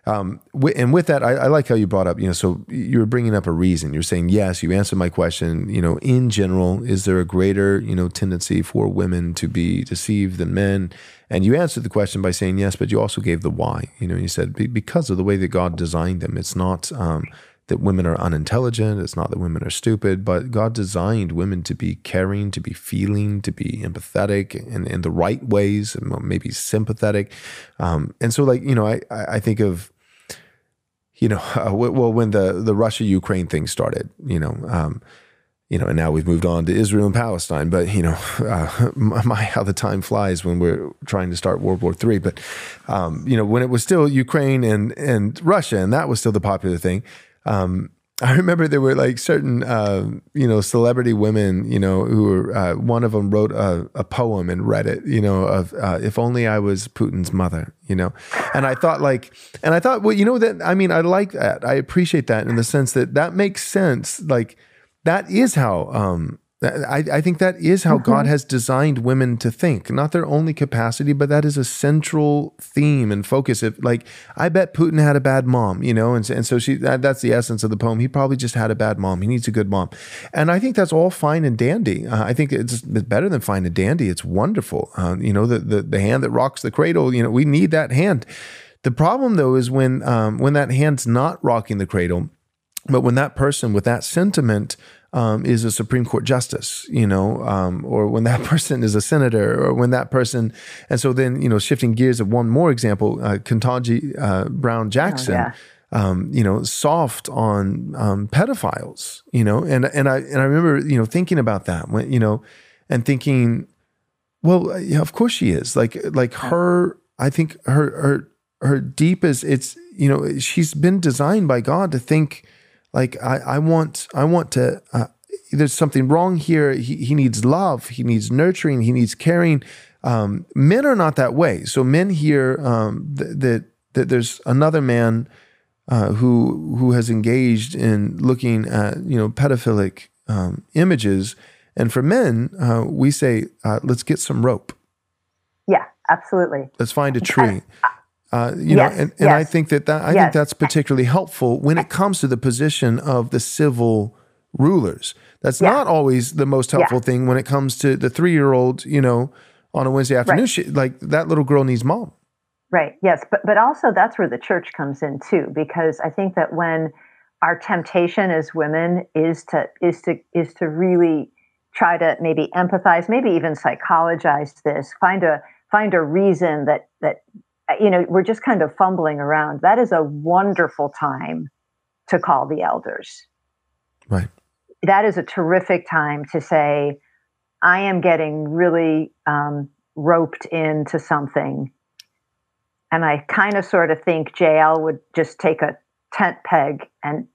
um, and with that, I, I, like how you brought up, you know, so you were bringing up a reason. You're saying, yes, you answered my question. You know, in general, is there a greater, you know, tendency for women to be deceived than men? And you answered the question by saying yes, but you also gave the why. You know, you said because of the way that God designed them, it's not um, that women are unintelligent. It's not that women are stupid, but God designed women to be caring, to be feeling, to be empathetic in, in the right ways, and maybe sympathetic. Um, and so, like, you know, I, I think of, you know, uh, well, when the, the Russia Ukraine thing started, you know, um, you know, and now we've moved on to Israel and Palestine. But you know, uh, my how the time flies when we're trying to start World War III. But um, you know, when it was still Ukraine and and Russia, and that was still the popular thing. Um, I remember there were like certain, uh, you know, celebrity women, you know, who were, uh, one of them wrote a, a, poem and read it, you know, of uh, if only I was Putin's mother, you know. And I thought like, and I thought, well, you know, that, I mean, I like that. I appreciate that in the sense that that makes sense. Like, that is how, um, I, I think that is how mm-hmm. God has designed women to think, not their only capacity, but that is a central theme and focus. If like, I bet Putin had a bad mom, you know, and, and so she that, that's the essence of the poem. He probably just had a bad mom. He needs a good mom, and I think that's all fine and dandy. Uh, I think it's, it's, better than fine and dandy. It's wonderful. Uh, you know, the, the the hand that rocks the cradle. You know, we need that hand. The problem though is when um, when that hand's not rocking the cradle, but when that person with that sentiment um, is a Supreme Court justice, you know, um, or when that person is a senator, or when that person, and so then you know, shifting gears of one more example, uh, Ketanji uh, Brown Jackson. Oh, yeah. Um, you know, soft on um, pedophiles, you know, and and I and I remember, you know, thinking about that when you know, and thinking, well, yeah, of course she is. Like like her, I think her her her deepest. It's you know, she's been designed by God to think like I, I want I want to uh, there's something wrong here. He, he needs love. He needs nurturing. He needs caring. Um, men are not that way. So men hear um, that, that that there's another man uh, who who has engaged in looking at you know pedophilic um, images. And for men uh, we say uh, let's get some rope. Yeah absolutely. Let's find a tree uh, you yes, know, and, and yes. I think that, that I yes. think that's particularly helpful when it comes to the position of the civil rulers. That's yeah. not always the most helpful yeah. thing when it comes to the three year old, you know, on a Wednesday afternoon. Right. She, like that little girl needs mom. Right. Yes. But but also that's where the church comes in too, because I think that when our temptation as women is to is to is to really try to maybe empathize, maybe even psychologize this, find a find a reason that that you know, we're just kind of fumbling around. That is a wonderful time to call the elders. Right. That is a terrific time to say, I am getting really um, roped into something. And I kind of sort of think Jael would just take a tent peg and,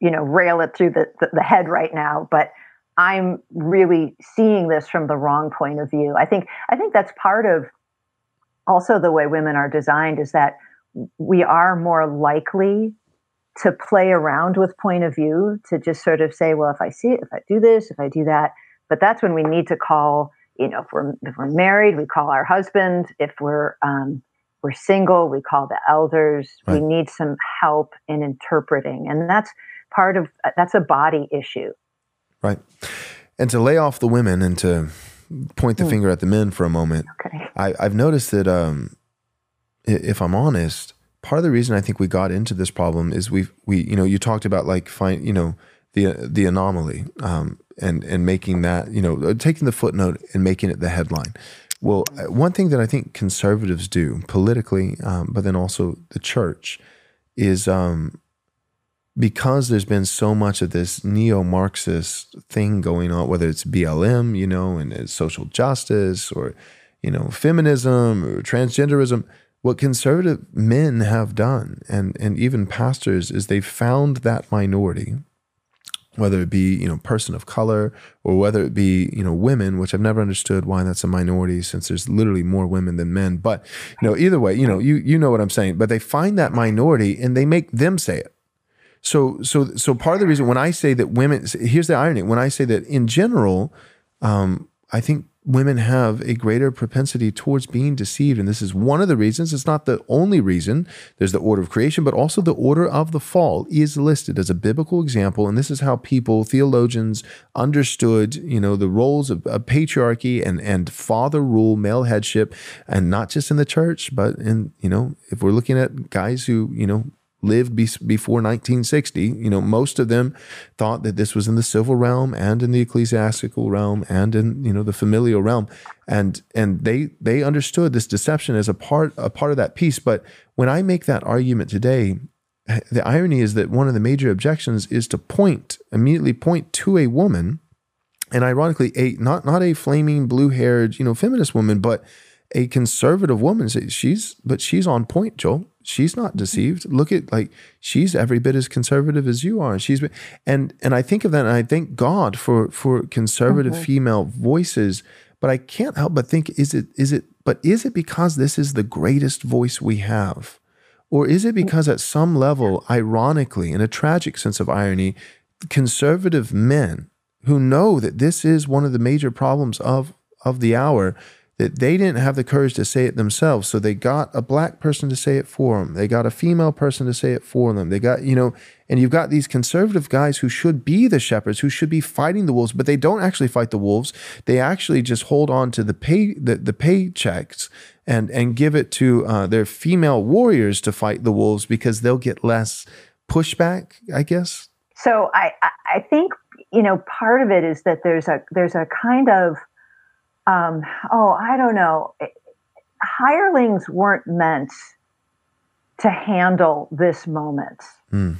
you know, rail it through the, the, the head right now. But I'm really seeing this from the wrong point of view. I think I think that's part of also the way women are designed is that we are more likely to play around with point of view to just sort of say well if i see it if i do this if i do that. But that's when we need to call you know if we're if we're married we call our husband. If we're um, we're single we call the elders. Right. we need some help in interpreting. And that's part of that's a body issue. Right. And to lay off the women and to point the mm. finger at the men for a moment. Okay. I, have noticed that um, if I'm honest, part of the reason I think we got into this problem is we we you know you talked about like find you know the the anomaly um, and and making that you know uh, taking the footnote and making it the headline. Well, uh, one thing that I think conservatives do politically, um, but then also the church, is um, because there's been so much of this neo-Marxist thing going on, whether it's BLM, you know, and social justice or, you know, feminism or transgenderism, what conservative men have done and, and even pastors is they've found that minority, whether it be, you know, person of color or whether it be, you know, women, which I've never understood why that's a minority since there's literally more women than men. But, you know, either way, you know, you you know what I'm saying. But they find that minority and they make them say it so, so, so part of the reason when I say that women, here's the irony. When I say that in general, um, I think women have a greater propensity towards being deceived. And this is one of the reasons. It's not the only reason. There's the order of creation, but also the order of the fall is listed as a biblical example. And this is how people, theologians, understood, you know, the roles of, of patriarchy and, and father rule, male headship, and not just in the church, but in, you know, if we're looking at guys who, you know, lived be- before 1960, you know, most of them thought that this was in the civil realm and in the ecclesiastical realm and in, you know, the familial realm. And and they they understood this deception as a part a part of that piece. But when I make that argument today, the irony is that one of the major objections is to point, immediately point to a woman, and ironically, a not not a flaming blue-haired, you know, feminist woman, but a conservative woman. She's but she's on point, Joel she's not deceived. Look at like she's every bit as conservative as you are. She's been, and and I think of that and I thank God for for conservative mm-hmm. female voices. But I can't help but think is it is it but is it because this is the greatest voice we have? Or is it mm. because at some level, ironically, in a tragic sense of irony, conservative men who know that this is one of the major problems of of the hour that they didn't have the courage to say it themselves. So they got a black person to say it for them. They got a female person to say it for them. They got, you know, and you've got these conservative guys who should be the shepherds, who should be fighting the wolves, but they don't actually fight the wolves. They actually just hold on to the pay the, the paychecks and and give it to uh, their female warriors to fight the wolves because they'll get less pushback, I guess. So I I think you know part of it is that there's a there's a kind of um, oh, I don't know. Hirelings weren't meant to handle this moment. Mm.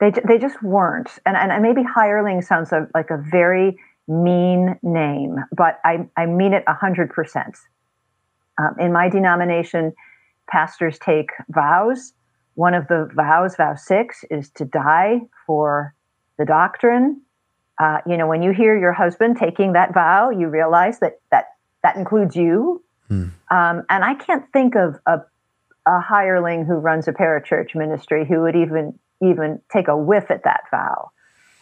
They, they just weren't. And, and maybe hireling sounds like a very mean name, but I, I mean it 100%. Um, in my denomination, pastors take vows. One of the vows, vow six, is to die for the doctrine uh, you know, when you hear your husband taking that vow, you realize that that that includes you. Hmm. Um, and I can't think of a, a hireling who runs a parachurch ministry who would even even take a whiff at that vow.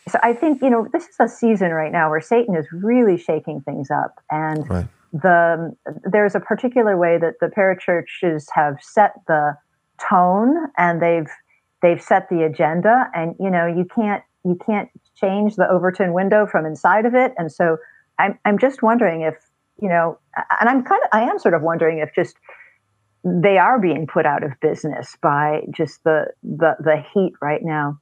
So I think you know this is a season right now where Satan is really shaking things up, and right. the there's a particular way that the parachurches have set the tone and they've they've set the agenda, and you know you can't you can't change the Overton window from inside of it. And so I'm, I'm just wondering if, you know, and I'm kind of, I am sort of wondering if just they are being put out of business by just the, the, the heat right now.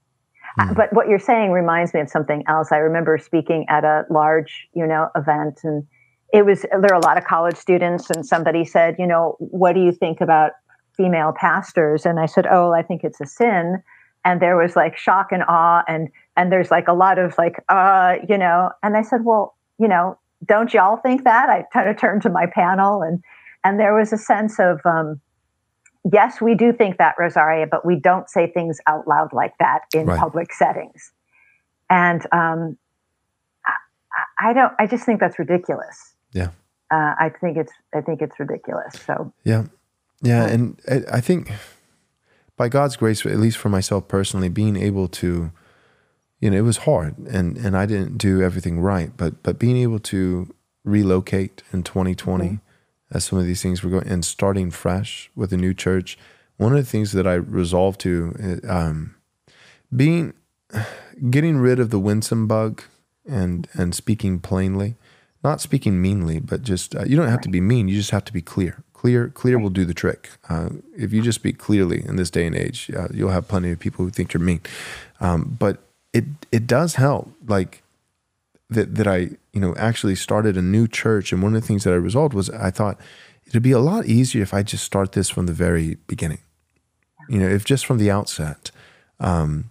Mm. But what you're saying reminds me of something else. I remember speaking at a large, you know, event and it was, there are a lot of college students and somebody said, you know, what do you think about female pastors? And I said, oh, I think it's a sin and there was like shock and awe and and there's like a lot of like uh you know and i said well you know don't y'all think that? I kind of turned to my panel and and there was a sense of um yes we do think that rosaria but we don't say things out loud like that in right. public settings. And um I, I don't i just think that's ridiculous. Yeah. Uh, i think it's i think it's ridiculous so. Yeah. Yeah and I think by God's grace, at least for myself personally, being able to, you know, it was hard and, and I didn't do everything right, but, but being able to relocate in 2020 mm-hmm. as some of these things were going and starting fresh with a new church, one of the things that I resolved to, um, being, getting rid of the winsome bug and, and speaking plainly, not speaking meanly, but just, uh, you don't have to be mean. You just have to be clear. Clear, clear will do the trick. Uh, if you just speak clearly in this day and age, uh, you'll have plenty of people who think you're mean. Um, but it it does help, like that that I you know actually started a new church, and one of the things that I resolved was I thought it'd be a lot easier if I just start this from the very beginning. You know, if just from the outset, um,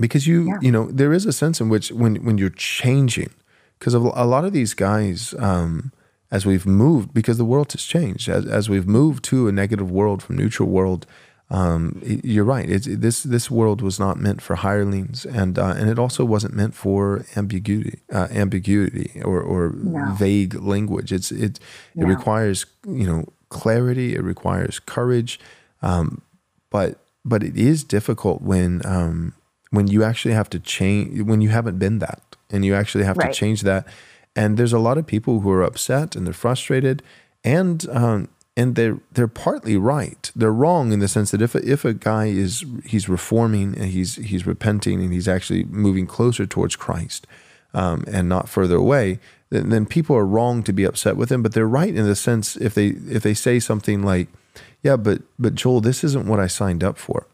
because you yeah. you know there is a sense in which when when you're changing, because a lot of these guys. Um, as we've moved, because the world has changed, as, as we've moved to a negative world from neutral world, um, you're right. It's, this this world was not meant for hirelings, and uh, and it also wasn't meant for ambiguity, uh, ambiguity or, or no. vague language. It's it no. it requires you know clarity. It requires courage, um, but but it is difficult when um, when you actually have to change when you haven't been that, and you actually have right. to change that And there's a lot of people who are upset and they're frustrated, and um, and they're they're partly right. They're wrong in the sense that if a, if a guy is he's reforming and he's he's repenting and he's actually moving closer towards Christ um, and not further away, then, then people are wrong to be upset with him. But they're right in the sense if they if they say something like, "Yeah, but but Joel, this isn't what I signed up for."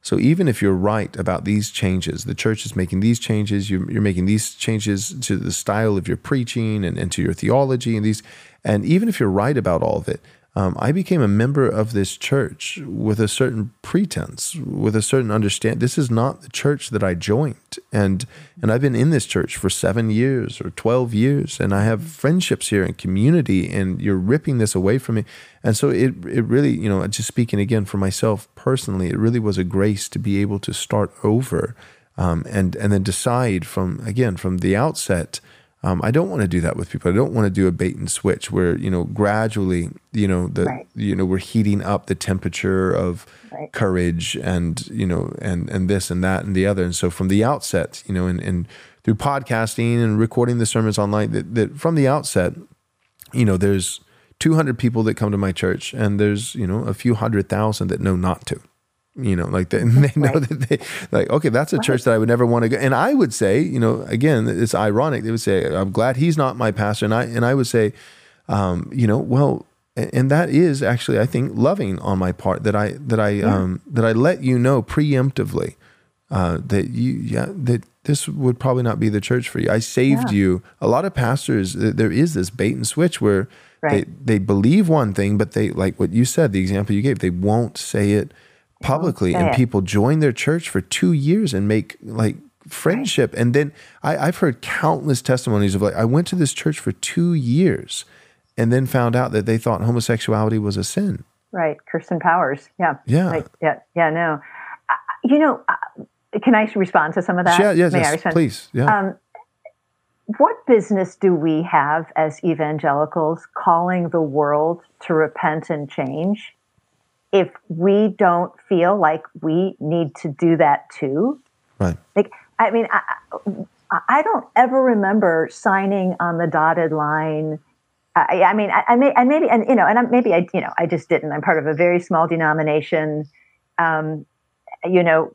So even if you're right about these changes, the church is making these changes, you're, you're making these changes to the style of your preaching and, and to your theology and these, and even if you're right about all of it, um, I became a member of this church with a certain pretense, with a certain understand. This is not the church that I joined, and and I've been in this church for seven years or twelve years, and I have friendships here and community. And you're ripping this away from me, and so it it really, you know, just speaking again for myself personally, it really was a grace to be able to start over, um, and and then decide from again from the outset um, I don't want to do that with people. I don't want to do a bait and switch where you know gradually you know the right. you know we're heating up the temperature of right. courage and you know and and this and that and the other. And so from the outset, you know, and, and through podcasting and recording the sermons online, that, that from the outset, you know, there's 200 people that come to my church, and there's you know a few hundred thousand that know not to you know like they, they know right. that they like okay that's a right. church that i would never want to go and i would say you know again it's ironic they would say i'm glad he's not my pastor and i and i would say um, you know well and that is actually i think loving on my part that i that i yeah. um, that i let you know preemptively uh, that you yeah that this would probably not be the church for you i saved yeah. you a lot of pastors there is this bait and switch where right. they they believe one thing but they like what you said the example you gave they won't say it publicly and people join their church for two years and make like friendship. And then I, i've heard countless testimonies of like i went to this church for two years and then found out that they thought homosexuality was a sin. Right. Kirsten powers. Yeah. Yeah. Right. yeah yeah no. Uh, you know uh, can i respond to some of that? Yeah yes, yes please. Yeah. Um, what business do we have as evangelicals calling the world to repent and change if we don't feel like we need to do that too. Right. Like, I mean, I, I don't ever remember signing on the dotted line. I, I mean, I, I, may, I maybe, and you know, and I, maybe I, you know, I just didn't. I'm part of a very small denomination. Um, you know,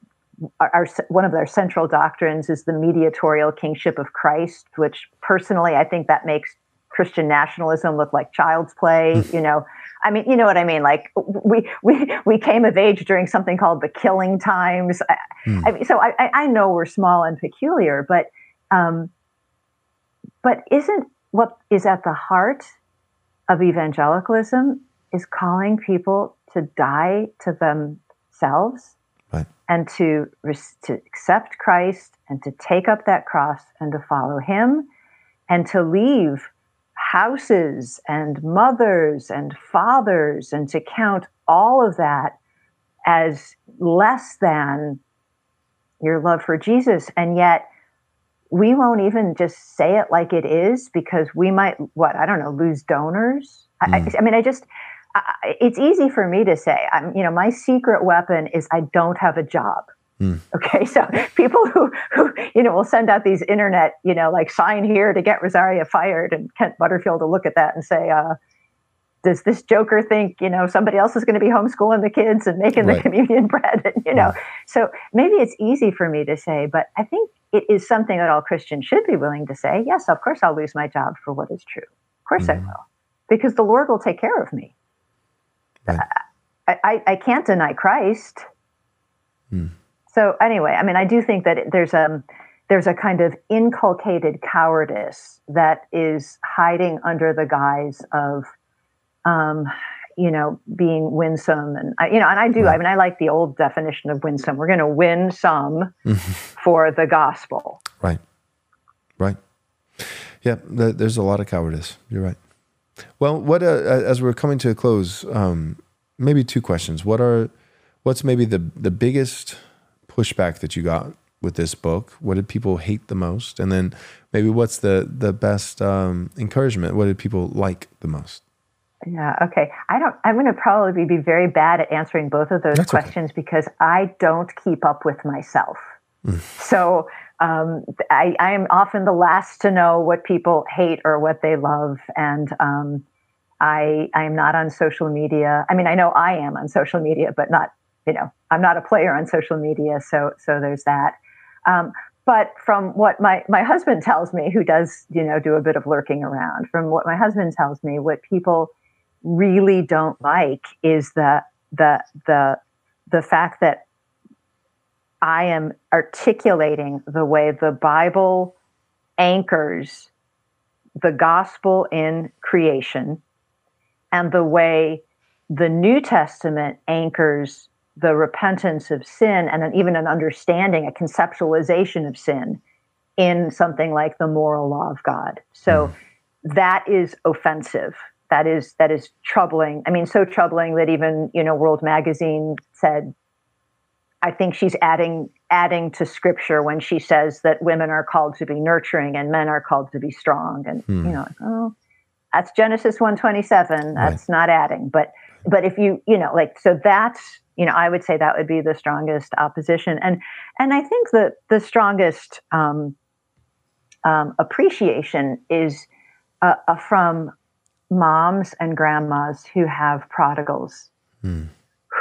our, our, one of their central doctrines is the mediatorial kingship of Christ, which personally I think that makes Christian nationalism look like child's play. you know, I mean, you know what I mean? Like we we we came of age during something called the killing times. Mm. I mean, so I, I know we're small and peculiar, but um, but isn't what is at the heart of evangelicalism is calling people to die to themselves right. and to to accept Christ and to take up that cross and to follow Him and to leave houses and mothers and fathers and to count all of that as less than your love for Jesus. And yet we won't even just say it like it is because we might, what, I don't know, lose donors. Mm. I. I, mean, I just, I, it's easy for me to say, I'm, you know, my secret weapon is I don't have a job. Mm. Okay, so people who, who you know will send out these internet you know like sign here to get Rosaria fired, and Kent Butterfield will look at that and say, uh, "Does this joker think you know somebody else is going to be homeschooling the kids and making right. the communion bread?" And you know, so maybe it's easy for me to say, but I think it is something that all Christians should be willing to say. Yes, of course I'll lose my job for what is true. Of course mm. I will, because the Lord will take care of me. Right. I, I, I can't deny Christ. Mm so anyway, I mean, I do think that there's a um, there's a kind of inculcated cowardice that is hiding under the guise of, um, you know, being winsome, and I, you know, and I do. I mean, I like the old definition of winsome. We're going to win some for the gospel. Right. Right. Yeah, there's a lot of cowardice. You're right. Well, what uh, as we're coming to a close, um, maybe two questions. What are what's maybe the the biggest pushback that you got with this book? What did people hate the most? And then maybe what's the the best um, encouragement? What did people like the most? Yeah. Okay. I don't. I'm going to probably be very bad at answering both of those That's questions okay. because I don't keep up with myself. Mm. So um, I, I, am often the last to know what people hate or what they love, and um, I I am not on social media. I mean, I know I am on social media, but not you know I'm not a player on social media. So so there's that. Um, but from what my my husband tells me, who does you know do a bit of lurking around, from what my husband tells me, what people really don't like is the the the the fact that I am articulating the way the Bible anchors the gospel in creation and the way the New Testament anchors the repentance of sin and an, even an understanding, a conceptualization of sin in something like the moral law of God. So mm. that is offensive. That is that is troubling. I mean, so troubling that even you know World Magazine said I think she's adding adding to scripture when she says that women are called to be nurturing and men are called to be strong. And hmm. you know, oh, that's Genesis one twenty seven. That's right. not adding, but but if you you know like so that's you know I would say that would be the strongest opposition. And and I think that the strongest um, um, appreciation is uh, uh, from moms and grandmas who have prodigals. Hmm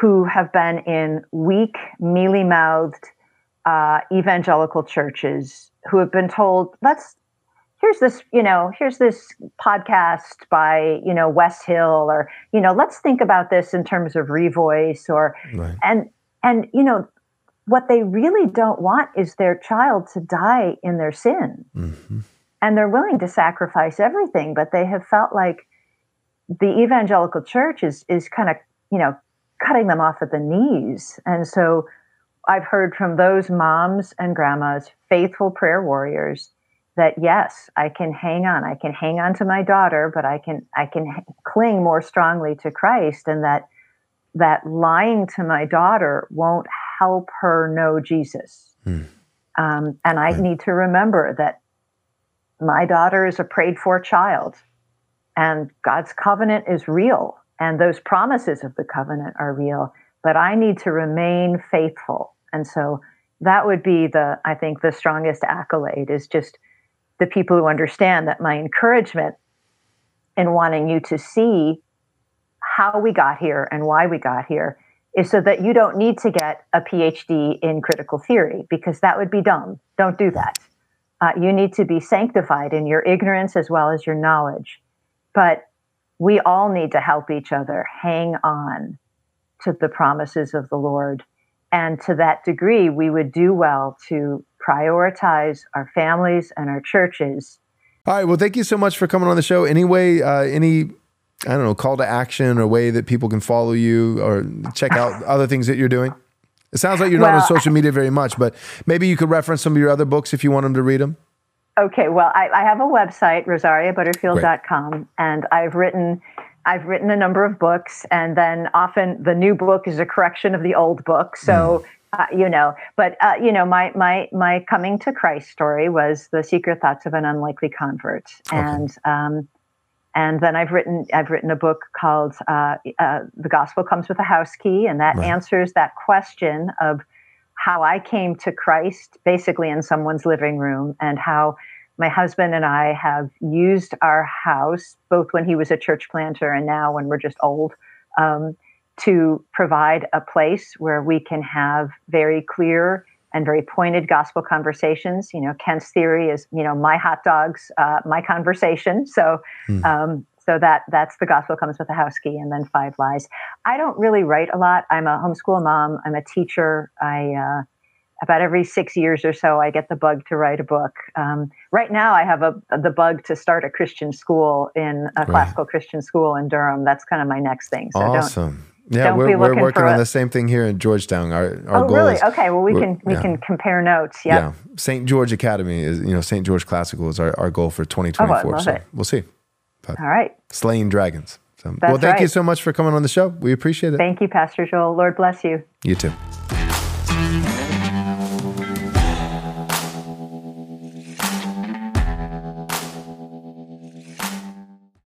who have been in weak, mealy mouthed uh, evangelical churches who have been told, let's, here's this, you know, here's this podcast by, you know, Wes Hill, or, you know, let's think about this in terms of revoice or, right. and, and, you know, what they really don't want is their child to die in their sin. Mm-hmm. And they're willing to sacrifice everything, but they have felt like the evangelical church is, is kind of, you know, cutting them off at the knees. And so I've heard from those moms and grandmas, faithful prayer warriors, that yes, I can hang on. I can hang on to my daughter, but I can I can cling more strongly to Christ, and that that lying to my daughter won't help her know Jesus. Hmm. Um, and I right. need to remember that my daughter is a prayed for child, and God's covenant is real. And those promises of the covenant are real, but I need to remain faithful. And so that would be the, I think, the strongest accolade is just the people who understand that my encouragement in wanting you to see how we got here and why we got here is so that you don't need to get a PhD in critical theory because that would be dumb. Don't do that. Uh, you need to be sanctified in your ignorance as well as your knowledge. But we all need to help each other hang on to the promises of the Lord. And to that degree, we would do well to prioritize our families and our churches. All right. Well, thank you so much for coming on the show. Anyway, uh, any I don't know, call to action or way that people can follow you or check out other things that you're doing? It sounds like you're well, not on social media very much, but maybe you could reference some of your other books if you want them to read them. Okay, well, I, I have a website, rosariabutterfield.com, and I've written I've written a number of books, and then often the new book is a correction of the old book. So, mm. Uh, you know, but uh, you know, my my my coming to Christ story was the secret thoughts of an unlikely convert, okay. and um, and then I've written I've written a book called uh, uh, "The Gospel Comes with a House Key," and that right. answers that question of how I came to Christ basically in someone's living room and how my husband and I have used our house, both when he was a church planter and now when we're just old, um, to provide a place where we can have very clear and very pointed gospel conversations. You know, Kent's theory is, you know, my hot dogs, uh, my conversation. So, mm. um, so that that's the gospel comes with a house key and then five lies. I don't really write a lot. I'm a homeschool mom. I'm a teacher. I uh, about every six years or so i get the bug to write a book. Um, right now i have a, the bug to start a christian school in a classical christian school in durham. That's kind of my next thing. So awesome yeah, we're, we're working on the same thing here in Georgetown. Our, our oh, goal really? Is, okay. Well, we can we yeah. can compare notes. Yep. Yeah. St. George Academy is you know St. George Classical is our, our goal for 2024. Oh, I love so it. we'll see. But All right. Slaying dragons. So, well, thank right. you so much for coming on the show. We appreciate it. Thank you, Pastor Joel. Lord bless you. You too.